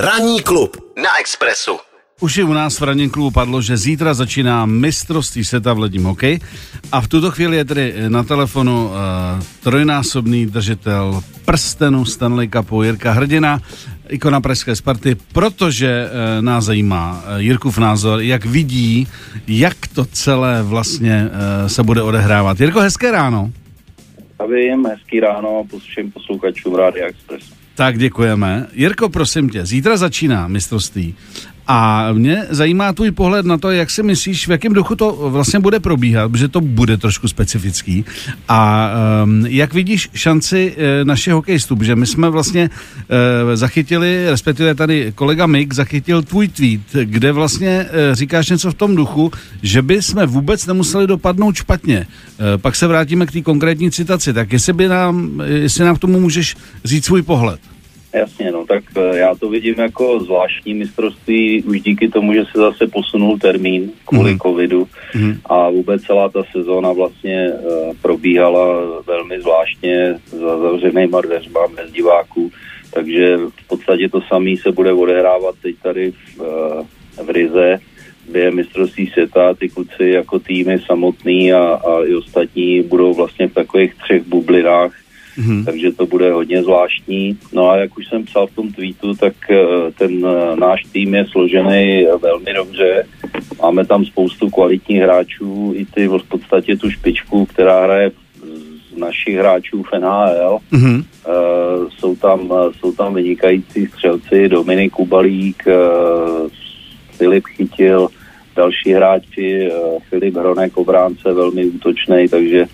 Ranní klub na Expressu. Už i u nás v ranním klubu padlo, že zítra začíná mistrovství světa v ledním hokeji a v tuto chvíli je tedy na telefonu uh, trojnásobný držitel prstenu Stanley Cupu Jirka Hrdina, ikona Pražské Sparty, protože uh, nás zajímá uh, Jirkův názor, jak vidí, jak to celé vlastně uh, se bude odehrávat. Jirko, hezké ráno. Zdravím, hezký ráno všem posluchačům Rádia Express. Tak děkujeme. Jirko, prosím tě, zítra začíná mistrovství a mě zajímá tvůj pohled na to, jak si myslíš, v jakém duchu to vlastně bude probíhat, protože to bude trošku specifický. A um, jak vidíš šanci uh, našich hokejistů, protože my jsme vlastně uh, zachytili, respektive tady kolega Mik zachytil tvůj tweet, kde vlastně uh, říkáš něco v tom duchu, že by jsme vůbec nemuseli dopadnout špatně. Uh, pak se vrátíme k té konkrétní citaci, tak jestli, by nám, jestli nám k tomu můžeš říct svůj pohled. Jasně, no tak eh, já to vidím jako zvláštní mistrovství už díky tomu, že se zase posunul termín kvůli mm. covidu mm. a vůbec celá ta sezóna vlastně uh, probíhala velmi zvláštně za zavřenýma dveřma bez diváků, takže v podstatě to samé se bude odehrávat teď tady v, uh, v Rize, kde je mistrovství světa, ty kluci jako týmy samotný a, a i ostatní budou vlastně v takových třech bublinách mm-hmm. takže to bude hodně zvláštní. No a jak už jsem psal v tom tweetu, tak eh, ten eh, náš tým je složený velmi dobře. Máme tam spoustu kvalitních hráčů, i ty v podstatě tu špičku, která hraje z našich hráčů v NHL. Mm-hmm. Uh, jsou, tam, jsou tam vynikající střelci, Dominik Kubalík, uh, Filip Chytil, další hráči, Filip Hronek, obránce, velmi útočný, takže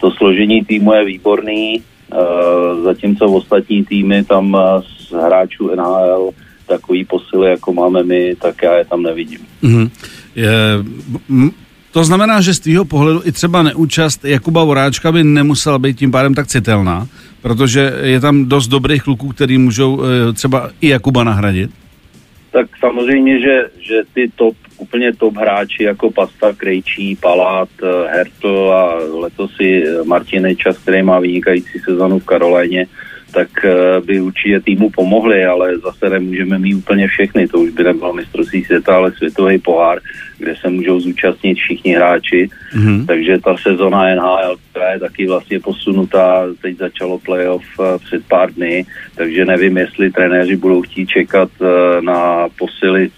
to složení týmu je výborný. Eh, zatímco ostatní týmy tam eh, z hráčů NHL takový posily, jako máme my, tak já je tam nevidím. Mm-hmm. Je, to znamená, že z tvýho pohledu i třeba neúčast Jakuba Voráčka by nemusela být tím pádem tak citelná, protože je tam dost dobrých kluků, který můžou eh, třeba i Jakuba nahradit? Tak samozřejmě, že, že ty top úplně top hráči jako Pasta, Krejčí, Palát, eh, Hertl a letos i eh, Martin Nečas, který má vynikající sezonu v Karolajně, tak eh, by určitě týmu pomohli, ale zase nemůžeme mít úplně všechny. To už by nebylo mistrovství světa, ale světový pohár, kde se můžou zúčastnit všichni hráči. Mm-hmm. Takže ta sezona NHL, která je taky vlastně posunutá, teď začalo playoff před pár dny, takže nevím, jestli trenéři budou chtít čekat na posily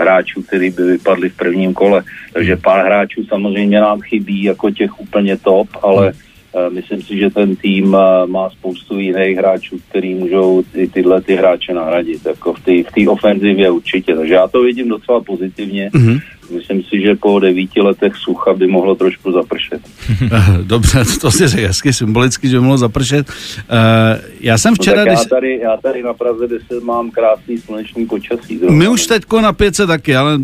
hráčů, který by vypadli v prvním kole. Takže pár hráčů samozřejmě nám chybí jako těch úplně top, ale uh, myslím si, že ten tým uh, má spoustu jiných hráčů, který můžou i tyhle ty hráče nahradit, jako v té v ofenzivě určitě. Takže já to vidím docela pozitivně. Mm-hmm. Myslím si, že po devíti letech sucha by mohlo trošku zapršet. Dobře, to si řekl hezky symbolicky, že by mohlo zapršet. Uh, já jsem včera... No, já, tady, já tady na Praze 10 mám krásný slunečný počasí. Zrovna. My už teďko na pětce taky, ale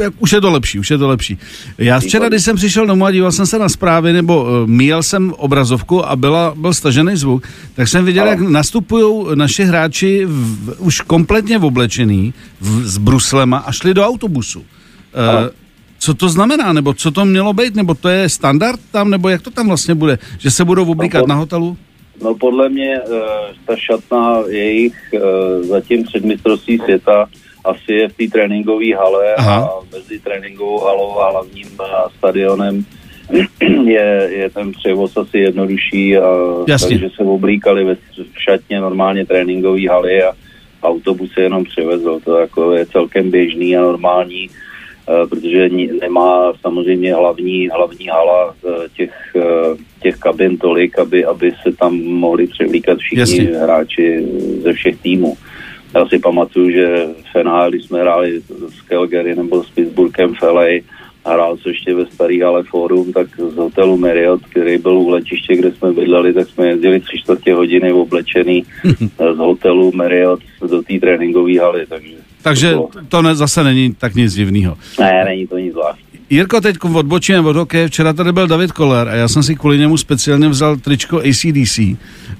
jak, už je to lepší, už je to lepší. Já včera, když jsem přišel domů a díval jsem se na zprávy, nebo uh, míjel jsem obrazovku a byla, byl stažený zvuk, tak jsem viděl, jak nastupují naši hráči v, už kompletně oblečený v, s bruslema a šli do autobusu. Uh, co to znamená, nebo co to mělo být, nebo to je standard tam, nebo jak to tam vlastně bude, že se budou oblíkat no, pod, na hotelu? No podle mě uh, ta šatna jejich uh, zatím před mistrovství světa asi je v té tréninkové hale Aha. a mezi tréninkovou halou a hlavním uh, stadionem je, je ten převoz asi jednodušší, a, takže se oblíkali ve, v šatně normálně tréninkové haly a autobus se jenom převezl. To jako je celkem běžný a normální. Eh, protože nemá samozřejmě hlavní, hlavní hala eh, těch, eh, těch kabin tolik, aby, aby se tam mohli převlíkat všichni Jasně. hráči ze všech týmů. Já si pamatuju, že v NHL, jsme hráli s Calgary nebo s Pittsburghem v LA, hrál se ještě ve starý hale Forum, tak z hotelu Marriott, který byl u letiště, kde jsme bydleli, tak jsme jezdili tři čtvrtě hodiny oblečený z hotelu Marriott do té tréninkové haly, takže takže to ne, zase není tak nic divného. Ne, není to nic zvláštního. Jirko, teď odbočíme od hokeje. Včera tady byl David Koller a já jsem si kvůli němu speciálně vzal tričko ACDC.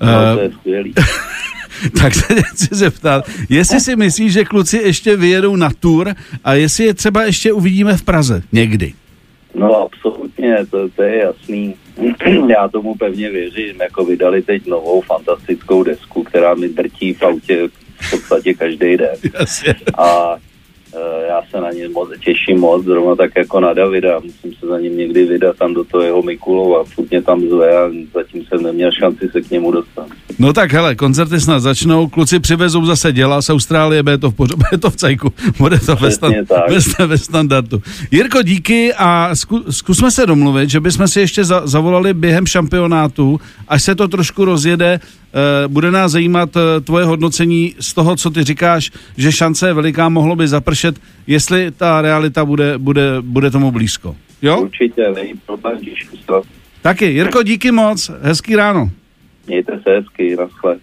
No, to je skvělý. tak se chci zeptat, jestli si myslíš, že kluci ještě vyjedou na tour a jestli je třeba ještě uvidíme v Praze někdy. No absolutně, to, to je jasný. Já tomu pevně věřím, jako vydali teď novou fantastickou desku, která mi drtí v autě v podstatě každý den. Jasně. A Eh, já se na ně moc, těším moc, zrovna tak jako na Davida. Musím se za ním někdy vydat tam do toho jeho Mikulova. Furt mě tam zve a zatím jsem neměl šanci se k němu dostat. No tak hele, koncerty snad začnou, kluci přivezou zase děla z Austrálie, bude to v, pořadu, bude to v cajku, bude to ve, stan, ve, ve standardu. Jirko, díky a zku, zkusme se domluvit, že bychom si ještě za, zavolali během šampionátu, až se to trošku rozjede, Eh, bude nás zajímat eh, tvoje hodnocení z toho, co ty říkáš, že šance je veliká, mohlo by zapršet, jestli ta realita bude, bude, bude tomu blízko. Jo? Určitě, není problém, Taky, Jirko, díky moc, hezký ráno. Mějte se hezky, naschle.